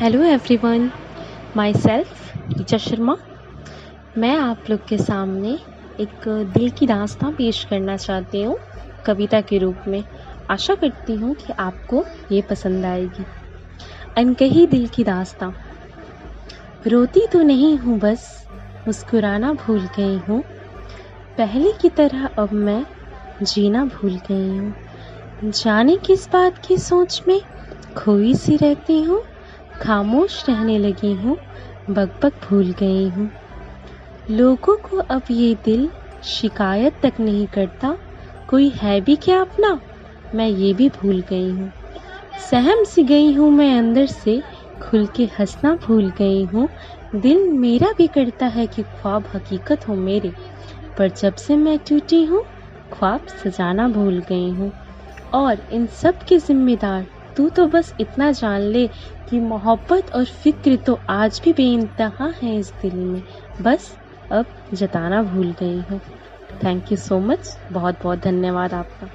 Hello everyone myself teacher Sharma मैं आप लोग के सामने एक दिल की दास्तां पेश करना चाहती हूँ, कविता के रूप में। आशा करती हूँ कि आपको ये पसंद आएगी। अनकही दिल की दास्तां। रोती तो नहीं हूँ बस, मुस्कुराना भूल गई हूँ। पहले की तरह अब मैं जीना भूल गई हूँ। जाने किस बात की सोच में खोई सी रहती हूँ, खामोश रहने लगी हूँ, बकबक भूल गई हूँ। लोगों को अब ये दिल शिकायत तक नहीं करता, कोई है भी क्या अपना? मैं ये भी भूल गई हूँ। सहम सी गई हूँ मैं अंदर से, खुल के हंसना भूल गई हूँ। दिल मेरा भी करता है कि ख्वाब हकीकत हो मेरे, पर जब से मैं टूटी हूँ, ख्वाब सजाना भूल गई हूँ। और इन सब के जिम्मेदार, तू तो बस इतना जान ले कि मोहब्बत और फ़िक्र तो आज भी बेइंतहा है इस दिल में। बस अब जताना भूल गई हूँ। थैंक यू सो मच बहुत बहुत धन्यवाद आपका।